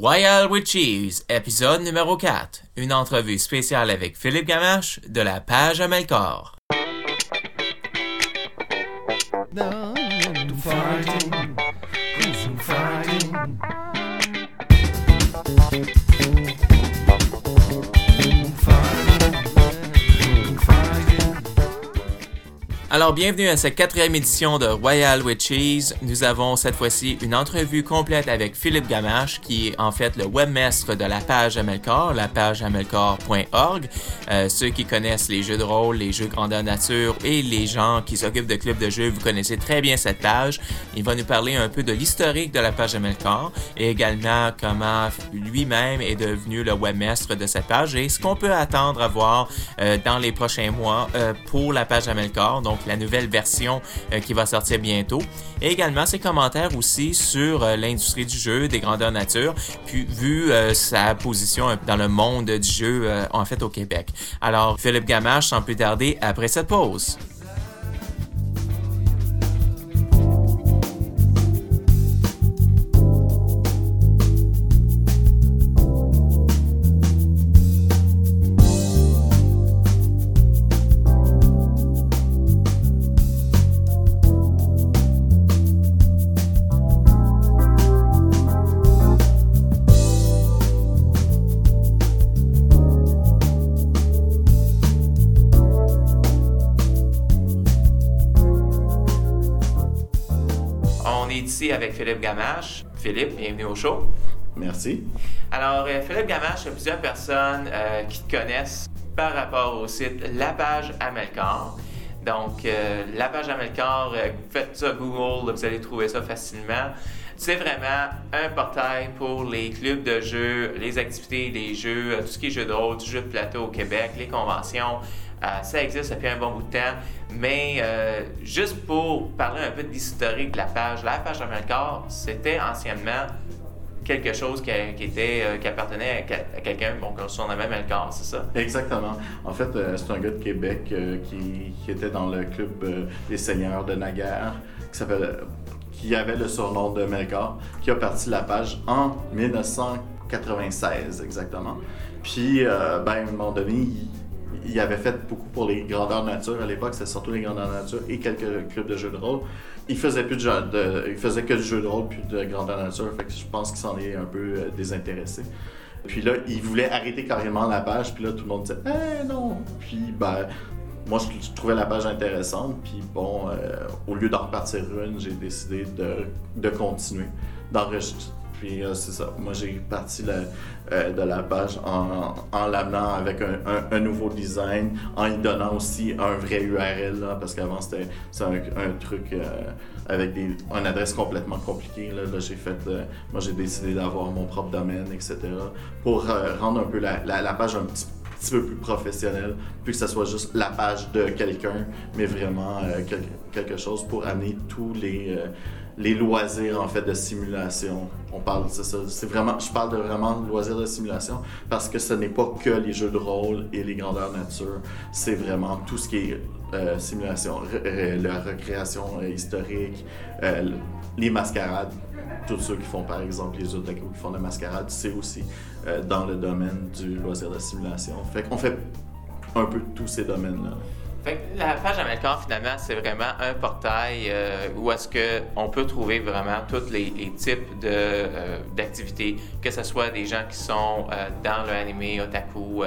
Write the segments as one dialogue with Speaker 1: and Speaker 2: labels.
Speaker 1: Royal with Cheese, épisode numéro 4. Une entrevue spéciale avec Philippe Gamache de la page Amelcor. Alors, bienvenue à cette quatrième édition de Royal with Cheese. Nous avons cette fois-ci une entrevue complète avec Philippe Gamache, qui est en fait le webmestre de la page Amelcor, la page. Euh, ceux qui connaissent les jeux de rôle, les jeux grandeur nature et les gens qui s'occupent de clubs de jeux, vous connaissez très bien cette page. Il va nous parler un peu de l'historique de la page Amelcor et également comment lui-même est devenu le webmestre de cette page et ce qu'on peut attendre à voir euh, dans les prochains mois euh, pour la page Amelcor. Donc, la nouvelle version euh, qui va sortir bientôt. Et également ses commentaires aussi sur euh, l'industrie du jeu, des grandeurs nature, puis vu euh, sa position dans le monde du jeu en fait au Québec. Alors, Philippe Gamache, sans plus tarder, après cette pause. Avec Philippe Gamache. Philippe, bienvenue au show.
Speaker 2: Merci.
Speaker 1: Alors, euh, Philippe Gamache, il y a plusieurs personnes euh, qui te connaissent par rapport au site La Page Amelcor. Donc, euh, La Page Amelcor, faites ça Google, vous allez trouver ça facilement. C'est vraiment un portail pour les clubs de jeux, les activités, les jeux, tout ce qui est jeux de rôle, du jeu de plateau au Québec, les conventions. Ça existe depuis un bon bout de temps. Mais euh, juste pour parler un peu de l'historique de la page, la page Amelcor, c'était anciennement quelque chose qui, était, euh, qui appartenait à, quelqu'un, bon, qu'on surnommait Melkor, c'est ça?
Speaker 2: Exactement. En fait, euh, c'est un gars de Québec qui, qui, était dans le club des Seigneurs de Naguère, qui s'appelle qui avait le surnom de Melkor, qui a parti la page en 1996 exactement. Puis, ben, à un moment donné, il, il avait fait beaucoup pour les grandeurs nature à l'époque, c'était surtout les grandeurs nature et quelques clubs de jeux de rôle. Il faisait plus de, il faisait que du jeu de rôle puis de grandeur nature, fait que je pense qu'il s'en est un peu euh, désintéressé. Puis là, il voulait arrêter carrément la page, puis là tout le monde disait "Eh non." Puis ben moi je, trouvais la page intéressante, puis bon, euh, au lieu d'en repartir une, j'ai décidé de, de continuer, d'enregistrer puis euh, c'est ça. Moi, j'ai parti euh, de la page en, en l'amenant avec un, nouveau design, en y donnant aussi un vrai URL, parce qu'avant, c'était un, truc euh, avec des, une adresse complètement compliquée. Là, j'ai fait, moi, j'ai décidé d'avoir mon propre domaine, etc., pour rendre un peu la, la, page un petit peu plus professionnelle, plus que ce soit juste la page de quelqu'un, mais vraiment quelque chose pour amener tous les les loisirs en fait de simulation. On parle, c'est ça, c'est vraiment, je parle de vraiment loisirs de simulation parce que ce n'est pas que les jeux de rôle et les grandeurs nature, c'est vraiment tout ce qui est euh, simulation, la recréation euh, historique, euh, les mascarades. Tous ceux qui font par exemple les otaku qui font de la mascarade, c'est aussi dans le domaine du loisir de simulation. Fait qu'on fait un peu tous ces domaines-là
Speaker 1: la page Amelcor, finalement, c'est vraiment un portail euh, où est-ce qu'on peut trouver vraiment tous les, types euh, d'activités, que ce soit des gens qui sont euh, dans le anime, otaku,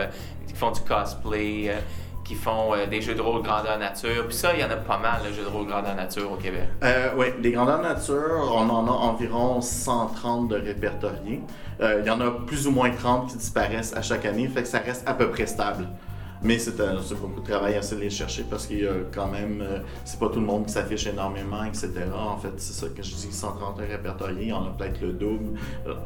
Speaker 1: qui font du cosplay, qui font des jeux de rôle grandeur nature. Puis ça, il y en a pas mal, de jeux de rôle grandeur nature au Québec.
Speaker 2: oui, les grandeurs nature, on en a environ 130 de répertoriés. il y en a plus ou moins 30 qui disparaissent à chaque année, fait que ça reste à peu près stable. Mais c'est beaucoup de travail à les chercher parce qu'il y a quand même, euh, c'est pas tout le monde qui s'affiche énormément, etc. En fait, c'est ça que je dis, 130 répertoriés, il y en a peut-être le double.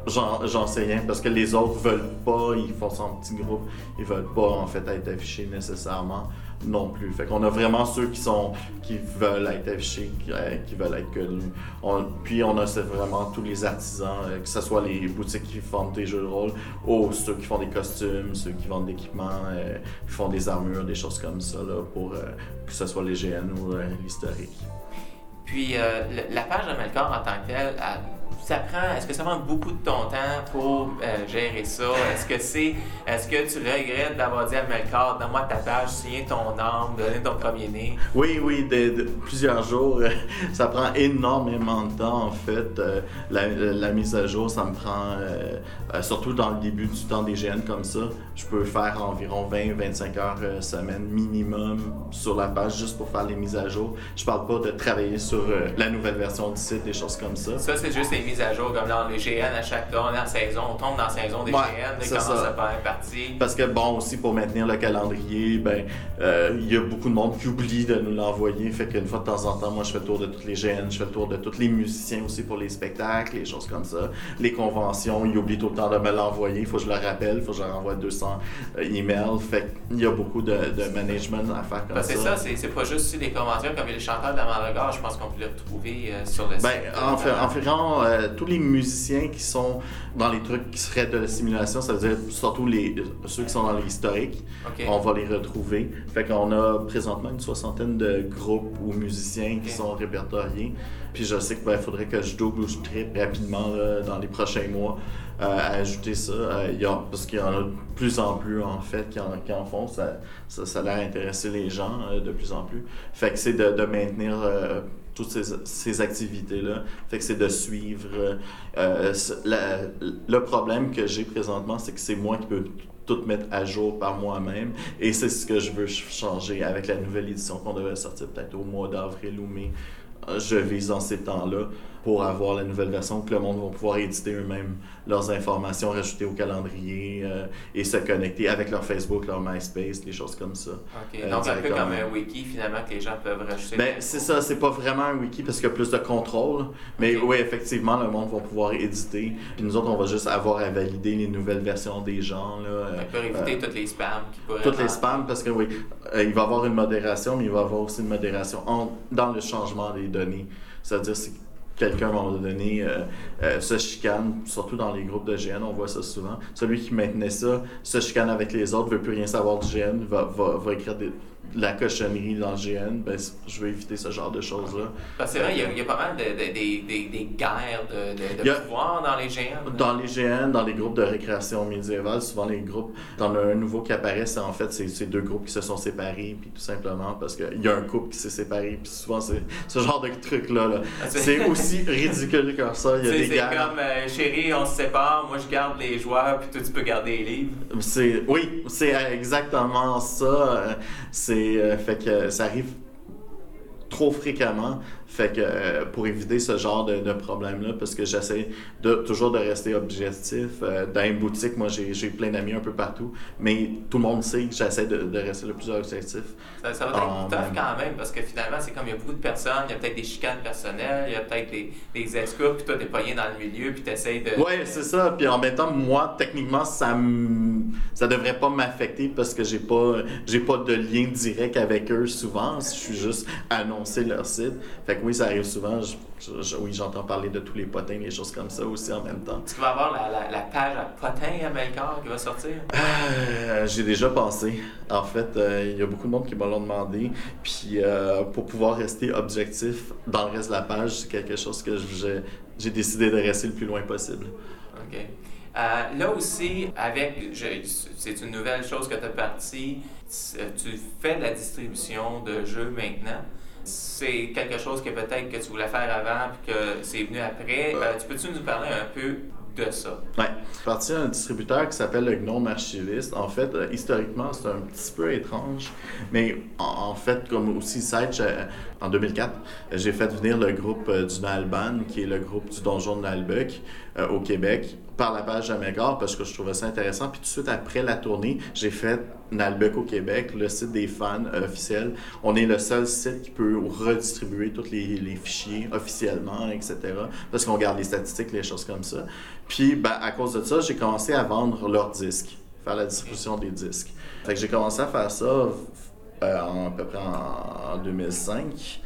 Speaker 2: J'en sais rien parce que les autres veulent pas, ils font son petit groupe, ils veulent pas en fait être affichés nécessairement non plus. Fait qu'on a vraiment ceux qui sont qui veulent être affichés, qui, euh, veulent être connus. puis on a vraiment tous les artisans, euh, que ce soit les boutiques qui vendent des jeux de rôle, ou ceux qui font des costumes, ceux qui vendent l'équipement, euh, qui font des armures, des choses comme ça, là, pour que ce soit les GN ou l'historique.
Speaker 1: Puis la page de Melkor en tant que telle, ça prend, est-ce que ça prend beaucoup de ton temps pour euh, gérer ça? Est-ce que c'est, est-ce que tu regrettes d'avoir dit à Melcar, donne-moi ta page, signer ton nom, donner ton premier né?
Speaker 2: Oui, oui, de, plusieurs jours. ça prend énormément de temps, en fait. Euh, la, mise à jour, ça me prend, euh, surtout dans le début du temps des GN comme ça, je peux faire environ 20-25 heures semaine minimum sur la page juste pour faire les mises à jour. Je parle pas de travailler sur la nouvelle version du site, des choses comme ça.
Speaker 1: Ça, c'est juste les mises à jour, comme dans les GN à chaque dernière saison. On tombe dans la saison des GN, et commence ça. à faire partie.
Speaker 2: Parce que, bon, aussi pour maintenir le calendrier, ben, euh, il y a beaucoup de monde qui oublie de nous l'envoyer. Fait qu'une fois de temps en temps, moi, je fais le tour de tous les GN, je fais le tour de tous les musiciens aussi pour les spectacles, les choses comme ça. Les conventions, ils oublient tout le temps de me l'envoyer. Il faut que je le rappelle, il faut que je leur envoie 200 euh, emails. Fait qu'il y a beaucoup de, management à faire comme ça.
Speaker 1: C'est ça, c'est pas juste des conventions comme les chanteurs de la je pense qu'on peut les retrouver euh, sur le
Speaker 2: ben, site. En, fait, en tous les musiciens qui sont dans les trucs qui seraient de la simulation, ça veut dire surtout les, ceux qui sont dans les historiques, on va les retrouver. Fait qu'on a présentement une soixantaine de groupes ou musiciens qui sont répertoriés. Puis je sais qu'il ben, faudrait que je double ou je triple rapidement dans les prochains mois euh, à ajouter ça. Euh, y a, parce qu'il y en a de plus en plus en fait qui en, qui en font. Ça, ça, ça, a l'air intéresser les gens euh, de plus en plus. Fait que c'est de, de maintenir toutes ces, ces activités-là. Fait que c'est de suivre. Euh, le problème que j'ai présentement, c'est que c'est moi qui peux tout mettre à jour par moi-même. Et c'est ce que je veux changer avec la nouvelle édition qu'on devrait sortir peut-être au mois d'avril ou mai. Je vise dans ces temps-là pour avoir la nouvelle version, que le monde va pouvoir éditer eux-mêmes leurs informations, rajouter au calendrier euh, et se connecter avec leur Facebook, leur MySpace, des choses comme ça.
Speaker 1: OK. Euh, Donc, un peu comme un wiki, finalement, que les gens peuvent rajouter.
Speaker 2: Ben, c'est ça, c'est pas vraiment un wiki parce qu'il y a plus de contrôle. Mais oui, effectivement, le monde va pouvoir éditer. Puis nous autres, on va juste avoir à valider les nouvelles versions des gens. Là,
Speaker 1: on peut éviter toutes les spams qui pourraient.
Speaker 2: Toutes les spams, parce que oui, euh, il va y avoir une modération, mais il va y avoir aussi une modération dans le changement des données. C'est-à-dire, quelqu'un à un moment donné euh, euh, se chicane, surtout dans les groupes de GN, on voit ça souvent. Celui qui maintenait ça se chicane avec les autres, veut plus rien savoir du GN, va, va, va écrire des, la cochonnerie dans le GN, ben, je vais éviter ce genre de choses-là.
Speaker 1: Parce que c'est vrai, il y, a, pas mal de, des guerres de, pouvoir dans les GN.
Speaker 2: Dans les GN, dans les groupes de récréation médiévale, souvent les groupes, dans un nouveau qui apparaît, c'est en fait ces deux groupes qui se sont séparés, puis tout simplement parce qu'il y a un couple qui s'est séparé, puis souvent c'est ce genre de truc-là. Là. Ah, c'est aussi ridicule que ça. Il y a des
Speaker 1: guerres. C'est comme, euh, chérie, on se sépare, moi je garde les joueurs, puis toi tu peux garder les livres.
Speaker 2: Oui, c'est exactement ça. C'est euh, fait que ça arrive trop fréquemment fait que euh, pour éviter ce genre de, de problème-là, parce que j'essaie de, toujours de rester objectif. Euh, dans une boutique, moi, j'ai plein d'amis un peu partout, mais tout le monde sait que j'essaie de, de, rester le plus objectif.
Speaker 1: Ça, ça va être tough quand même, parce que finalement, c'est comme il y a beaucoup de personnes, il y a peut-être des chicanes personnelles, il y a peut-être des, des excuses, puis toi, t'es pogné dans le milieu, puis t'essayes de...
Speaker 2: Oui, c'est ça. Puis en même temps, moi, techniquement, ça ça devrait pas m'affecter parce que j'ai pas, j'ai pas de lien direct avec eux souvent. Je suis juste annoncé leur site. Fait que oui, ça arrive souvent. oui, j'entends parler de tous les potins, les choses comme ça aussi en même temps.
Speaker 1: Est-ce qu'il va y avoir la, la, page à potins à Melkor qui va sortir?
Speaker 2: Euh, j'ai déjà pensé. En fait, euh, il y a beaucoup de monde qui me l'ont demandé. Puis euh, pour pouvoir rester objectif dans le reste de la page, c'est quelque chose que j'ai décidé de rester le plus loin possible.
Speaker 1: OK. là aussi, avec, c'est une nouvelle chose que tu as parti, tu fais de la distribution de jeux maintenant c'est quelque chose que peut-être que tu voulais faire avant puis que c'est venu après. Ben, tu peux-tu nous parler un peu de ça?
Speaker 2: Oui. parti d'un distributeur qui s'appelle le Gnome Archiviste. En fait, euh, historiquement, c'est un petit peu étrange, mais en, fait, comme aussi Site, en 2004, j'ai fait venir le groupe euh, du Nalban, qui est le groupe du Donjon de Nalbuck, euh, au Québec par la page Amégor parce que je trouvais ça intéressant. Puis tout de suite après la tournée, j'ai fait Nalbec au Québec, le site des fans officiel. On est le seul site qui peut redistribuer tous les, les fichiers officiellement, etc. Parce qu'on garde les statistiques, les choses comme ça. Puis ben, à cause de ça, j'ai commencé à vendre leurs disques, faire la distribution des disques. Fait que j'ai commencé à faire ça euh, à peu près en, 2005.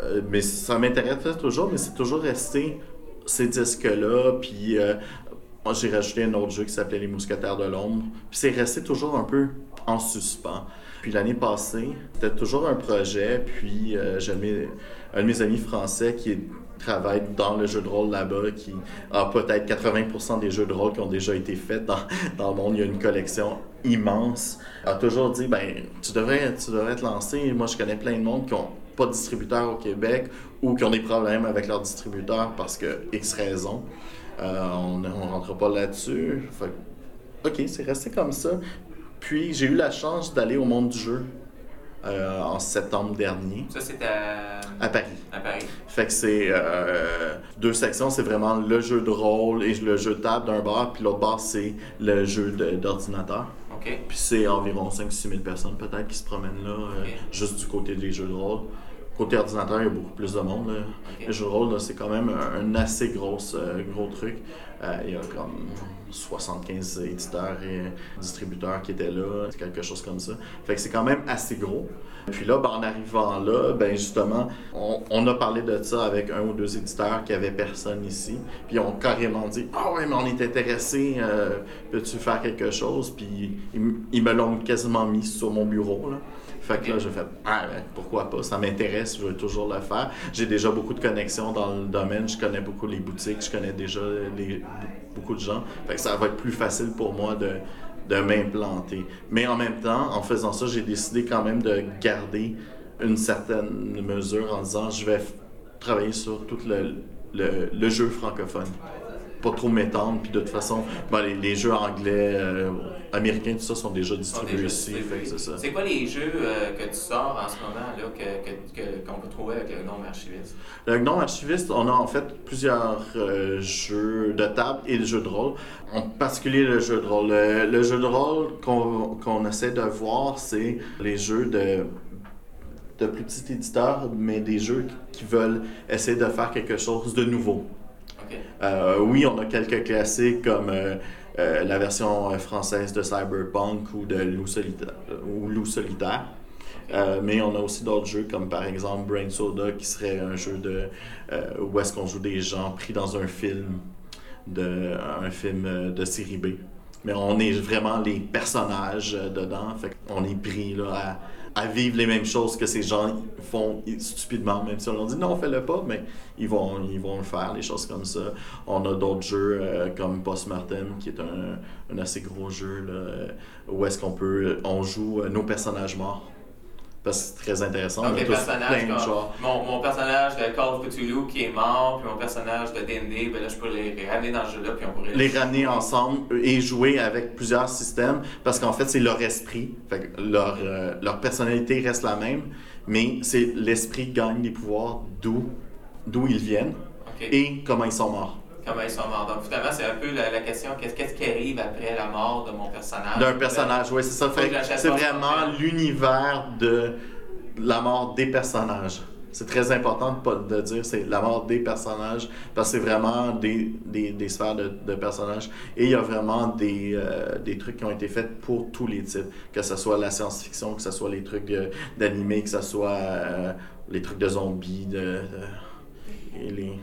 Speaker 2: Euh, mais ça m'intéresse toujours, mais c'est toujours resté ces disques-là, puis euh, moi, j'ai rajouté un autre jeu qui s'appelait Les Mousquetaires de l'Ombre. Puis c'est resté toujours un peu en suspens. Puis l'année passée, c'était toujours un projet. Puis euh, j'avais un de mes amis français qui est travaille dans le jeu de rôle là-bas, qui a peut-être 80% des jeux de rôle qui ont déjà été faits dans, dans le monde. Il y a une collection immense. A toujours dit, ben, tu devrais, tu devrais te lancer. Moi, je connais plein de monde qui ont pas de distributeur au Québec ou qui ont des problèmes avec leur distributeur parce que X raisons. Euh, on ne rentre pas là-dessus. OK, c'est resté comme ça. Puis j'ai eu la chance d'aller au monde du jeu euh, en septembre dernier.
Speaker 1: Ça, c'est à...
Speaker 2: à... Paris.
Speaker 1: À Paris.
Speaker 2: Fait que c'est euh, deux sections. C'est vraiment le jeu de rôle et le jeu de table d'un bar. Puis l'autre bar, c'est le jeu d'ordinateur.
Speaker 1: OK.
Speaker 2: Puis c'est environ 5-6 000 personnes peut-être qui se promènent là, euh, juste du côté des jeux de rôle. Côté ordinateur, il y a beaucoup plus de monde. Là. Les jeux de rôle, c'est quand même un, assez gros, gros truc. il y a comme 75 éditeurs et distributeurs qui étaient là, quelque chose comme ça. Fait que c'est quand même assez gros. Puis là, ben, en arrivant là, ben justement, on, a parlé de ça avec un ou deux éditeurs qui avaient personne ici. Puis ils ont carrément dit Ah ouais, mais on est intéressé, euh, peux-tu faire quelque chose Puis ils, me l'ont quasiment mis sur mon bureau. Fait que là, j'ai fait, ah, ben, pourquoi pas, ça m'intéresse, je veux toujours le faire. J'ai déjà beaucoup de connexions dans le domaine, je connais beaucoup les boutiques, je connais déjà beaucoup de gens. Fait que ça va être plus facile pour moi de, de m'implanter. Mais en même temps, en faisant ça, j'ai décidé quand même de garder une certaine mesure en disant, je vais travailler sur tout le, le jeu francophone pas trop m'étendre. Puis de toute façon, ben, les, jeux anglais, euh, américains, tout ça sont déjà distribués ici.
Speaker 1: C'est quoi les jeux euh, que tu sors en ce moment là, qu'on que, que, peut trouver avec le Gnome Archiviste?
Speaker 2: Le Gnome Archiviste, on a en fait plusieurs euh, jeux de table et le jeu de rôle. En particulier le jeu de rôle. Le, jeu de rôle qu'on essaie de voir, c'est les jeux de de plus petits éditeurs, mais des jeux qui veulent essayer de faire quelque chose de nouveau. Euh, oui, on a quelques classiques comme euh, euh, la version française de Cyberpunk ou de Loup Solitaire. Ou Loup Solitaire. mais on a aussi d'autres jeux comme par exemple Brain Soda qui serait un jeu de où est-ce qu'on joue des gens pris dans un film de un film de série B. Mais on est vraiment les personnages dedans, fait on est pris là à à vivre les mêmes choses que ces gens font stupidement, même si on leur dit non, fais-le pas, mais ils vont, ils vont le faire, les choses comme ça. On a d'autres jeux euh, comme Postmortem, qui est un, un, assez gros jeu, là, où est-ce qu'on peut, on joue euh, nos personnages morts parce que c'est très intéressant.
Speaker 1: Donc, personnages, mon, mon, personnage de Call of Cthulhu qui est mort, puis mon personnage de D&D, ben là, je peux les, ramener dans le jeu-là, puis on pourrait...
Speaker 2: Les ramener ensemble et jouer avec plusieurs systèmes, parce qu'en fait, c'est leur esprit. Fait leur, euh, leur personnalité reste la même, mais c'est l'esprit qui gagne des pouvoirs d'où d'où ils viennent et comment ils sont morts
Speaker 1: comment ils sont morts. Donc, finalement, c'est un peu la, question qu'est-ce qui arrive après la mort de mon personnage?
Speaker 2: D'un personnage, oui, c'est ça. C'est vraiment l'univers de la mort des personnages. C'est très important de, de dire c'est la mort des personnages parce que c'est vraiment des, des, des sphères de, de, personnages et il y a vraiment des, euh, des trucs qui ont été faits pour tous les types, que ce soit la science-fiction, que ce soit les trucs d'animé, que ce soit euh, les trucs de zombies, de, et les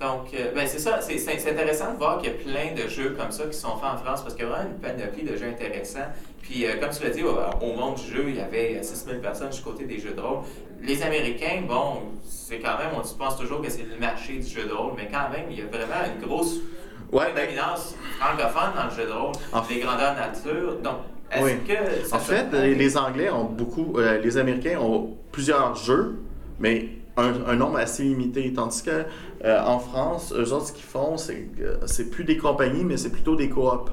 Speaker 1: donc, euh, ben c'est ça, c'est intéressant de voir qu'il y a plein de jeux comme ça qui sont faits en France parce qu'il y a vraiment une panoplie de jeux intéressants. Puis, euh, comme tu l'as dit, au, monde du jeu, il y avait 6000 personnes du côté des jeux de rôle. Les Américains, bon, c'est quand même, on pense toujours que c'est le marché du jeu de rôle, mais quand même, il y a vraiment une grosse
Speaker 2: ouais,
Speaker 1: ben dominance francophone dans le jeu de rôle, en les grandeurs nature. Donc, est-ce que.
Speaker 2: en fait, les Anglais ont beaucoup. Euh, les Américains ont plusieurs jeux, mais un, nombre assez limité. Tandis que euh, en France, eux autres, ce qu'ils font, c'est c'est plus des compagnies, mais c'est plutôt des coops.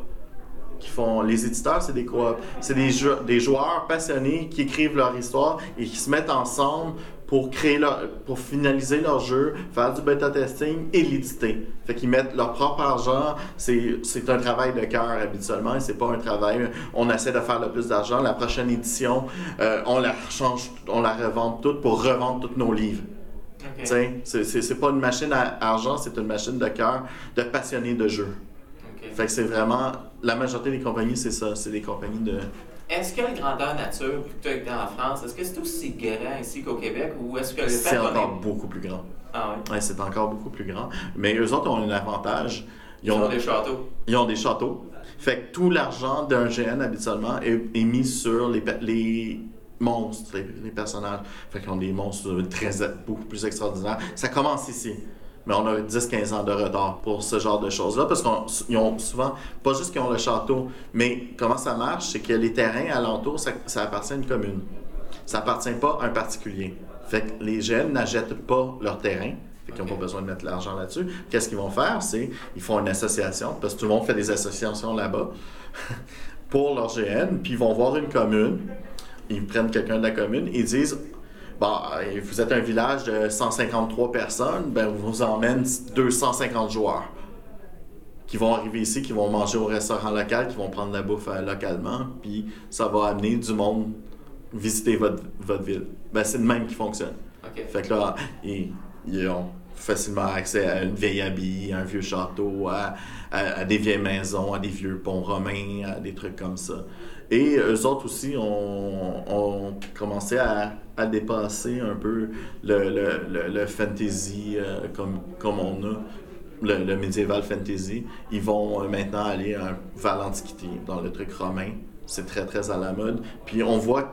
Speaker 2: Qui font, les éditeurs, c'est des coops. C'est des, des joueurs passionnés qui écrivent leur histoire et qui se mettent ensemble pour créer leur, pour finaliser leur jeu, faire du bêta testing et l'éditer. Fait qu'ils mettent leur propre argent. C'est, c'est un travail de cœur habituellement et c'est pas un travail. On essaie de faire le plus d'argent. La prochaine édition, euh, on la change, on la revend toute pour revendre tous nos livres. Okay. C'est, pas une machine à argent, c'est une machine de cœur de passionnés de jeu. Fait que c'est vraiment la majorité des compagnies, c'est ça, c'est des compagnies de
Speaker 1: est-ce que la grandeur nature, plutôt que en France, est-ce que c'est aussi grand ici qu'au Québec ou est-ce que le
Speaker 2: C'est encore beaucoup plus grand.
Speaker 1: Ah
Speaker 2: oui? c'est encore beaucoup plus grand. Mais eux autres ont un avantage.
Speaker 1: Ils ont, des châteaux.
Speaker 2: Ils ont des châteaux. Fait que tout l'argent d'un GN habituellement est, mis sur les, les monstres, les, personnages. Fait qu'ils ont des monstres très, beaucoup plus extraordinaires. Ça commence ici. mais on a 10-15 ans de retard pour ce genre de choses-là, parce qu'ils ont souvent, pas juste qu'ils ont le château, mais comment ça marche, c'est que les terrains alentours, ça, ça appartient à une commune. Ça appartient pas à un particulier. Fait que les jeunes n'achètent pas leur terrain, fait qu'ils n'ont pas besoin de mettre l'argent là-dessus. Qu'est-ce qu'ils vont faire? C'est ils font une association, parce que tout le monde fait des associations là-bas, pour leur GN, puis ils vont voir une commune, ils prennent quelqu'un de la commune, ils disent Bon, vous êtes un village de 153 personnes, ben on vous emmène 250 joueurs qui vont arriver ici, qui vont manger au restaurant local, qui vont prendre la bouffe euh, localement, puis ça va amener du monde visiter votre, votre ville. Ben, c'est le même qui fonctionne. Fait que là, ils, ont facilement accès à une vieille abbaye, à un vieux château, à, à, des vieilles maisons, à des vieux ponts romains, à des trucs comme ça. Et eux autres aussi ont, ont commencé à, à, dépasser un peu le, le, le, fantasy euh, comme, comme on a, le, le médiéval fantasy. Ils vont euh, maintenant aller vers l'Antiquité, dans le truc romain. C'est très, très à la mode. Puis on voit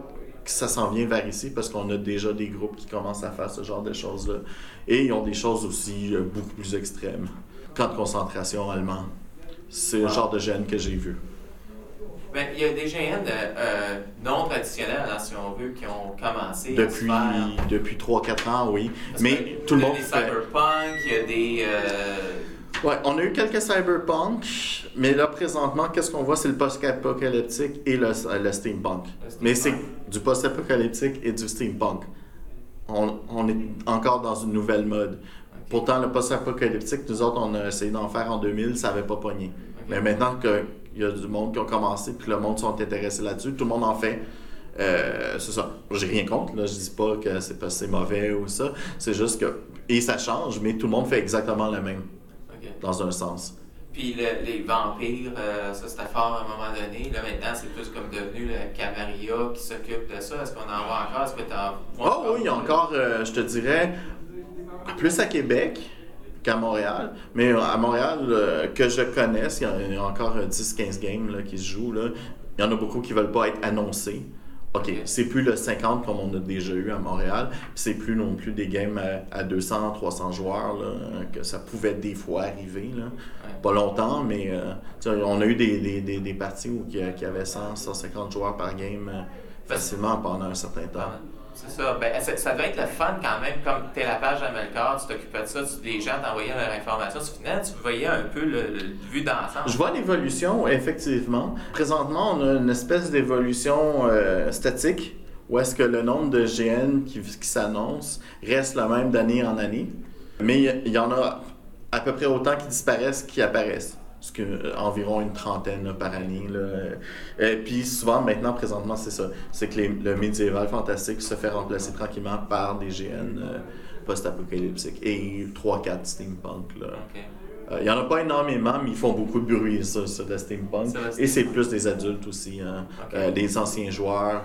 Speaker 2: que ça s'en vient vers ici parce qu'on a déjà des groupes qui commencent à faire ce genre de choses-là. Et ils ont des choses aussi euh, beaucoup plus extrêmes. Camp de concentration allemand. C'est le genre de gène que j'ai vu.
Speaker 1: Ben, il y a des GN euh, non traditionnels, si on veut, qui ont commencé
Speaker 2: depuis, Depuis 3-4 ans, oui. Mais tout le monde.
Speaker 1: Il y a des cyberpunk, il y a des. Euh...
Speaker 2: Ouais, on a eu quelques cyberpunk, mais là, présentement, qu'est-ce qu'on voit? C'est le post-apocalyptique et le, le, steampunk. Mais c'est du post-apocalyptique et du steampunk. On, on, est encore dans une nouvelle mode. Pourtant, le post-apocalyptique, nous autres, on a essayé d'en faire en 2000, ça n'avait pas pogné. Mais maintenant que il y a du monde qui ont commencé, puis le monde sont intéressés là-dessus. Tout le monde en fait. Euh, c'est ça. J'ai rien contre. Là. Je dis pas que c'est pas c'est mauvais ou ça. C'est juste que. Et ça change, mais tout le monde fait exactement le même. Dans un sens.
Speaker 1: Puis les vampires, euh, ça c'était fort à un moment donné. Là maintenant, c'est plus comme devenu le Camarilla qui s'occupe de ça. Est-ce qu'on en voit encore? Est-ce que tu en
Speaker 2: Oh oui, il y a encore, euh, je te dirais, plus à Québec qu'à Montréal. Mais à Montréal, euh, que je connaisse, il y, a encore 10-15 games là, qui se jouent. Là. Il y en a beaucoup qui ne veulent pas être annoncés. OK, c'est plus le 50 comme on a déjà eu à Montréal, c'est plus non plus des games à, 200, 300 joueurs, là, que ça pouvait des fois arriver. Là. Pas longtemps, mais euh, on a eu des, des, des, parties où il y avait 100, 150 joueurs par game euh, facilement pendant un certain temps.
Speaker 1: C'est ça. Ben, ça, devait être le fun quand même, comme tu es la page Amelcar, tu t'occupais de ça, les gens t'envoyaient leur information. Final, tu voyais un peu le, vue d'ensemble.
Speaker 2: Je vois l'évolution, effectivement. Présentement, on a une espèce d'évolution euh, statique où est-ce que le nombre de GN qui, s'annoncent reste le même d'année en année. Mais il y, en a à peu près autant qui disparaissent qui apparaissent ce que, euh, environ une trentaine par année. Là. Et euh, puis souvent, maintenant, présentement, c'est ça. C'est que le médiéval fantastique se fait remplacer tranquillement par des GN euh, post-apocalyptiques et 3-4 steampunk. Il n'y en a pas énormément, mais ils font beaucoup de bruit sur, le steampunk. Et c'est plus des adultes aussi, hein. des anciens joueurs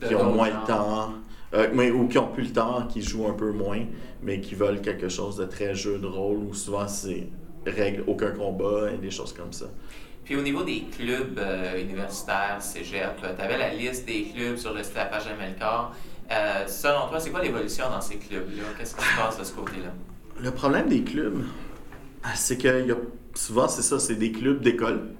Speaker 2: qui ont moins le temps. mais, ou qui ont plus le temps, qui jouent un peu moins, mais qui veulent quelque chose de très jeu de rôle, où souvent c'est règle aucun combat et des choses comme ça.
Speaker 1: Puis au niveau des clubs euh, universitaires, cégep, tu avais la liste des clubs sur le site de la page Amelcar. Euh, selon toi, c'est quoi l'évolution dans ces clubs-là? Qu'est-ce qui se passe de ce côté-là?
Speaker 2: Le problème des clubs, ah, c'est que y a, souvent, c'est ça, c'est des clubs d'école.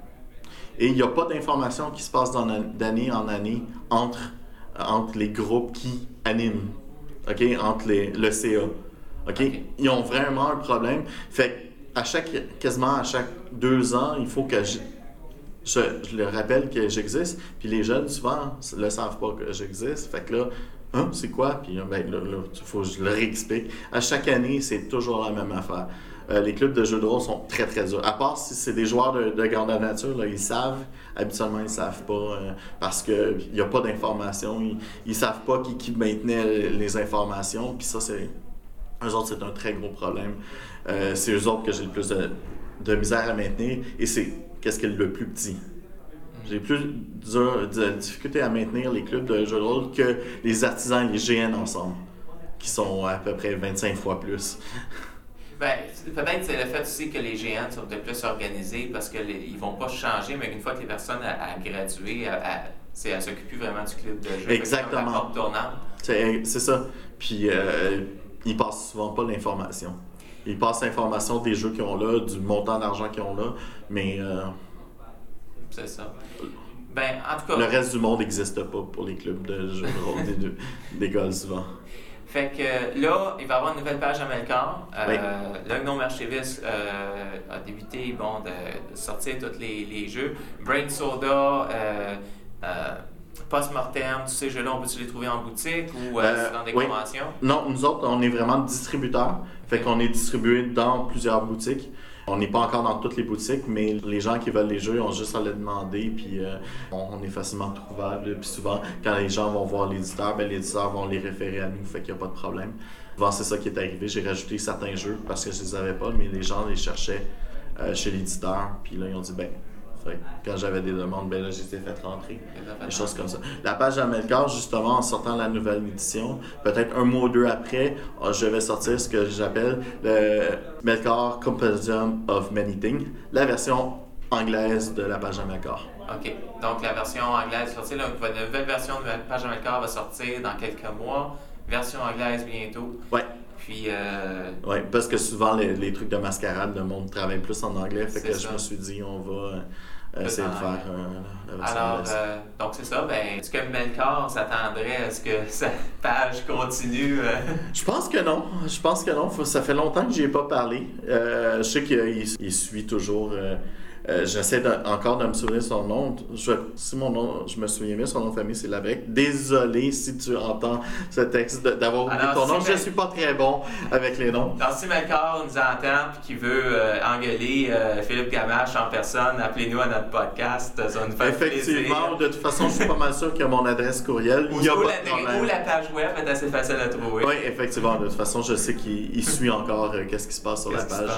Speaker 2: Et il n'y a pas d'information qui se passe d'année en année entre, entre les groupes qui animent, OK? Entre les, le CA. OK? Ils ont vraiment un problème. Fait à chaque, quasiment à chaque deux ans, il faut que je, je, le rappelle que j'existe. Puis les jeunes, souvent, ne savent pas que j'existe. Fait que là, hein, c'est quoi? Puis ben, là, il faut que je leur explique. À chaque année, c'est toujours la même affaire. Euh, les clubs de jeux de rôle sont très très durs. À part si c'est des joueurs de, de grande nature, là, ils savent. Habituellement, ils savent pas euh, parce qu'il n'y a pas d'informations. Ils, ne savent pas qui, qui maintenait les informations. Puis ça, c'est eux autres, c'est un très gros problème. Euh, c'est eux autres que j'ai le plus de, misère à maintenir et c'est qu'est-ce qui est le plus petit. J'ai plus de, difficulté à maintenir les clubs de jeux de rôle que les artisans et les GN ensemble, qui sont à peu près 25 fois plus.
Speaker 1: Ben, peut-être c'est le fait aussi que les GN sont peut-être plus organisés parce qu'ils ne vont pas changer, mais une fois que les personnes à, graduer, à, ne s'occupent plus vraiment du club de jeu.
Speaker 2: Exactement. C'est ça. Puis, euh, ils passent souvent pas l'information. ils passent l'information des jeux qu'ils ont là, du montant d'argent qu'ils ont là, mais euh,
Speaker 1: C'est ça. Ben, en tout cas.
Speaker 2: le reste du monde n'existe pas pour les clubs de jeux de rôle des, deux- des gars souvent.
Speaker 1: Fait que là, il va y avoir une nouvelle page à Melkor. Euh,
Speaker 2: Oui.
Speaker 1: Le Archiviste euh, a débuté bon, de, de sortir tous les, les jeux. Brain Soda, euh, Post-Mortem, tous ces jeux-là, on peut-tu les trouver en boutique ou euh,
Speaker 2: Euh,
Speaker 1: dans des
Speaker 2: oui.
Speaker 1: conventions?
Speaker 2: Non, nous autres, on est vraiment distributeurs. Fait qu'on est distribué dans plusieurs boutiques. On n'est pas encore dans toutes les boutiques, mais les gens qui veulent les jeux ont juste à les demander, puis euh, on, on est facilement trouvable. Puis souvent, quand les gens vont voir l'éditeur, ben, l'éditeur vont les référer à nous, fait qu'il n'y a pas de problème. Souvent, c'est ça qui est arrivé. J'ai rajouté certains jeux parce que je les avais pas, mais les gens les cherchaient euh, chez l'éditeur, puis là, ils ont dit, ben, fait que quand j'avais des demandes, ben là, j'ai été fait rentrer. Des choses comme ça. La page Amelcar, justement, en sortant la nouvelle édition, peut-être un mois ou deux après, euh, je vais sortir ce que j'appelle le Melcar Compendium of Many Things, la version anglaise de la page Amelcar.
Speaker 1: OK. Donc, la version anglaise sortie. Là, une nouvelle version de la page à Melkor va sortir dans quelques mois. Version anglaise bientôt.
Speaker 2: Ouais.
Speaker 1: Puis, euh,
Speaker 2: Ouais, parce que souvent les, les trucs de mascarade, le monde travaille plus en anglais, fait que
Speaker 1: ça.
Speaker 2: je me suis dit on va essayer de faire la version
Speaker 1: alors, euh, donc c'est ça. Ben, est-ce que Melkor s'attendrait à ce que sa page continue? euh,
Speaker 2: Je pense que non. Je pense que non. Faut- ça fait longtemps que j'y ai pas parlé. Euh, je sais qu'il il suit toujours. Euh, J'essaie encore de me souvenir son nom. Je, si mon nom, je me souviens bien, son nom de famille, c'est Labrec. Désolé si tu entends ce texte d'avoir oublié
Speaker 1: Alors,
Speaker 2: ton nom.
Speaker 1: si
Speaker 2: Je suis pas très bon avec les noms.
Speaker 1: Donc, si Melkor nous entend et qu'il veut euh, engueuler euh, Philippe Gamache en personne, appelez-nous à notre podcast. Ça nous
Speaker 2: Effectivement,
Speaker 1: plaisir.
Speaker 2: de toute façon, je suis pas mal sûr que mon adresse courriel,
Speaker 1: Ou,
Speaker 2: il y a
Speaker 1: ou la, ou page web est assez facile à trouver.
Speaker 2: Oui, effectivement. De toute façon, je sais qu'il il suit encore qu'est-ce qui se passe sur la
Speaker 1: qui
Speaker 2: page.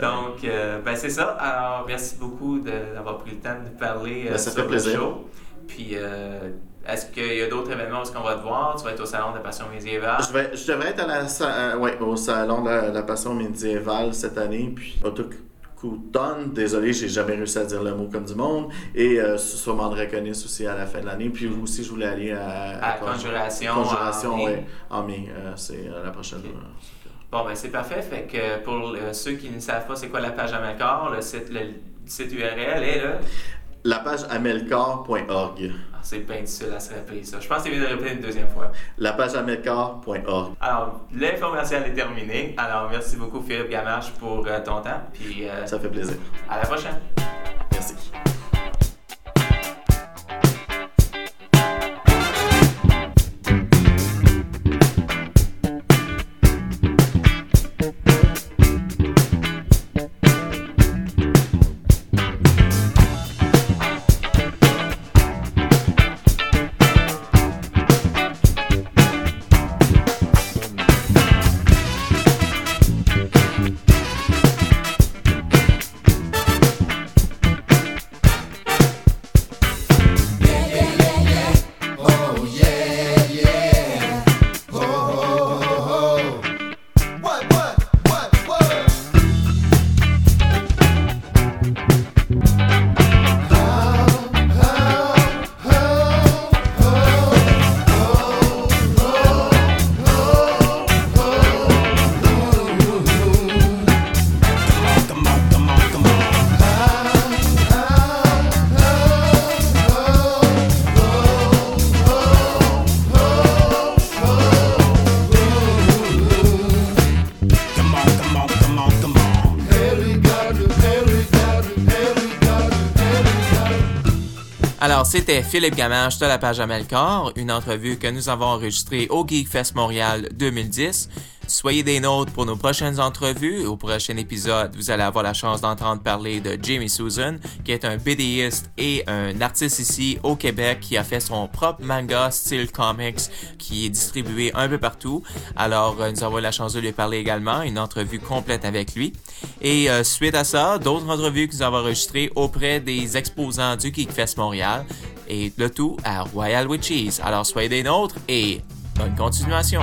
Speaker 1: Donc, euh, ben c'est ça. Alors, merci beaucoup d'avoir pris le temps de nous parler euh,
Speaker 2: Ben, ça
Speaker 1: sur
Speaker 2: fait
Speaker 1: le
Speaker 2: plaisir.
Speaker 1: show. Puis, euh, est-ce qu'il y a d'autres événements où est-ce qu'on va te voir? Tu vas être au Salon de la Passion médiévale.
Speaker 2: Je, vais, je devrais être à la, euh, ouais, au salon de la, la passion médiévale cette année, puis autochtone. Désolé, j'ai jamais réussi à dire le mot comme du monde. Et euh, sûrement de reconnaissance aussi à la fin de l'année. Puis aussi, je voulais aller à,
Speaker 1: À Conjuration,
Speaker 2: Conjuration,
Speaker 1: en mai.
Speaker 2: ouais, en mai. Euh, c'est la prochaine.
Speaker 1: Ok.
Speaker 2: Euh,
Speaker 1: Bon, ben c'est parfait. Fait que pour euh, ceux qui ne savent pas c'est quoi la page Amelcor, le site, le site URL est là.
Speaker 2: La page amelcar.org.
Speaker 1: Ah, c'est bien difficile à se rappeler ça. Je pense que c'est mieux de le répéter une deuxième fois.
Speaker 2: La page amelcar.org.
Speaker 1: Alors, l'information est terminée. Alors, merci beaucoup Philippe Gamache pour euh, ton temps. Puis euh,
Speaker 2: Ça fait plaisir.
Speaker 1: à la prochaine. C'était Philippe Gamache de la page Amelcor, une entrevue que nous avons enregistrée au Geekfest Montréal 2010. Soyez des nôtres pour nos prochaines entrevues. Au prochain épisode, vous allez avoir la chance d'entendre parler de Jamie Susan, qui est un BDiste et un artiste ici au Québec qui a fait son propre manga style comics qui est distribué un peu partout. Alors, euh, nous avons eu la chance de lui parler également, une entrevue complète avec lui. Et euh, suite à ça, d'autres entrevues que nous avons enregistrées auprès des exposants du Geekfest Montréal et le tout à Royal Witches. Alors, soyez des nôtres et bonne continuation.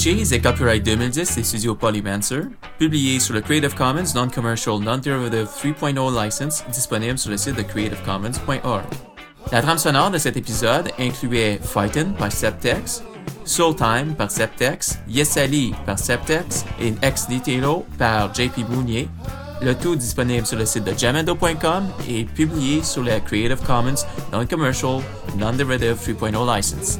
Speaker 1: Cheese est copyright 2010 des studios Polymancer, publié sur le Creative Commons Non-Commercial Non-Derivative 3.0 license disponible sur le site de creativecommons.org. La trame sonore de cet épisode incluait Fightin' par Septex, Soul Time par Septex, Yes Ali par Septex et Ex Nihilo par JP Mounier. Le tout disponible sur le site de jamendo.com et publié sur la Creative Commons Non-Commercial Non-Derivative 3.0 license.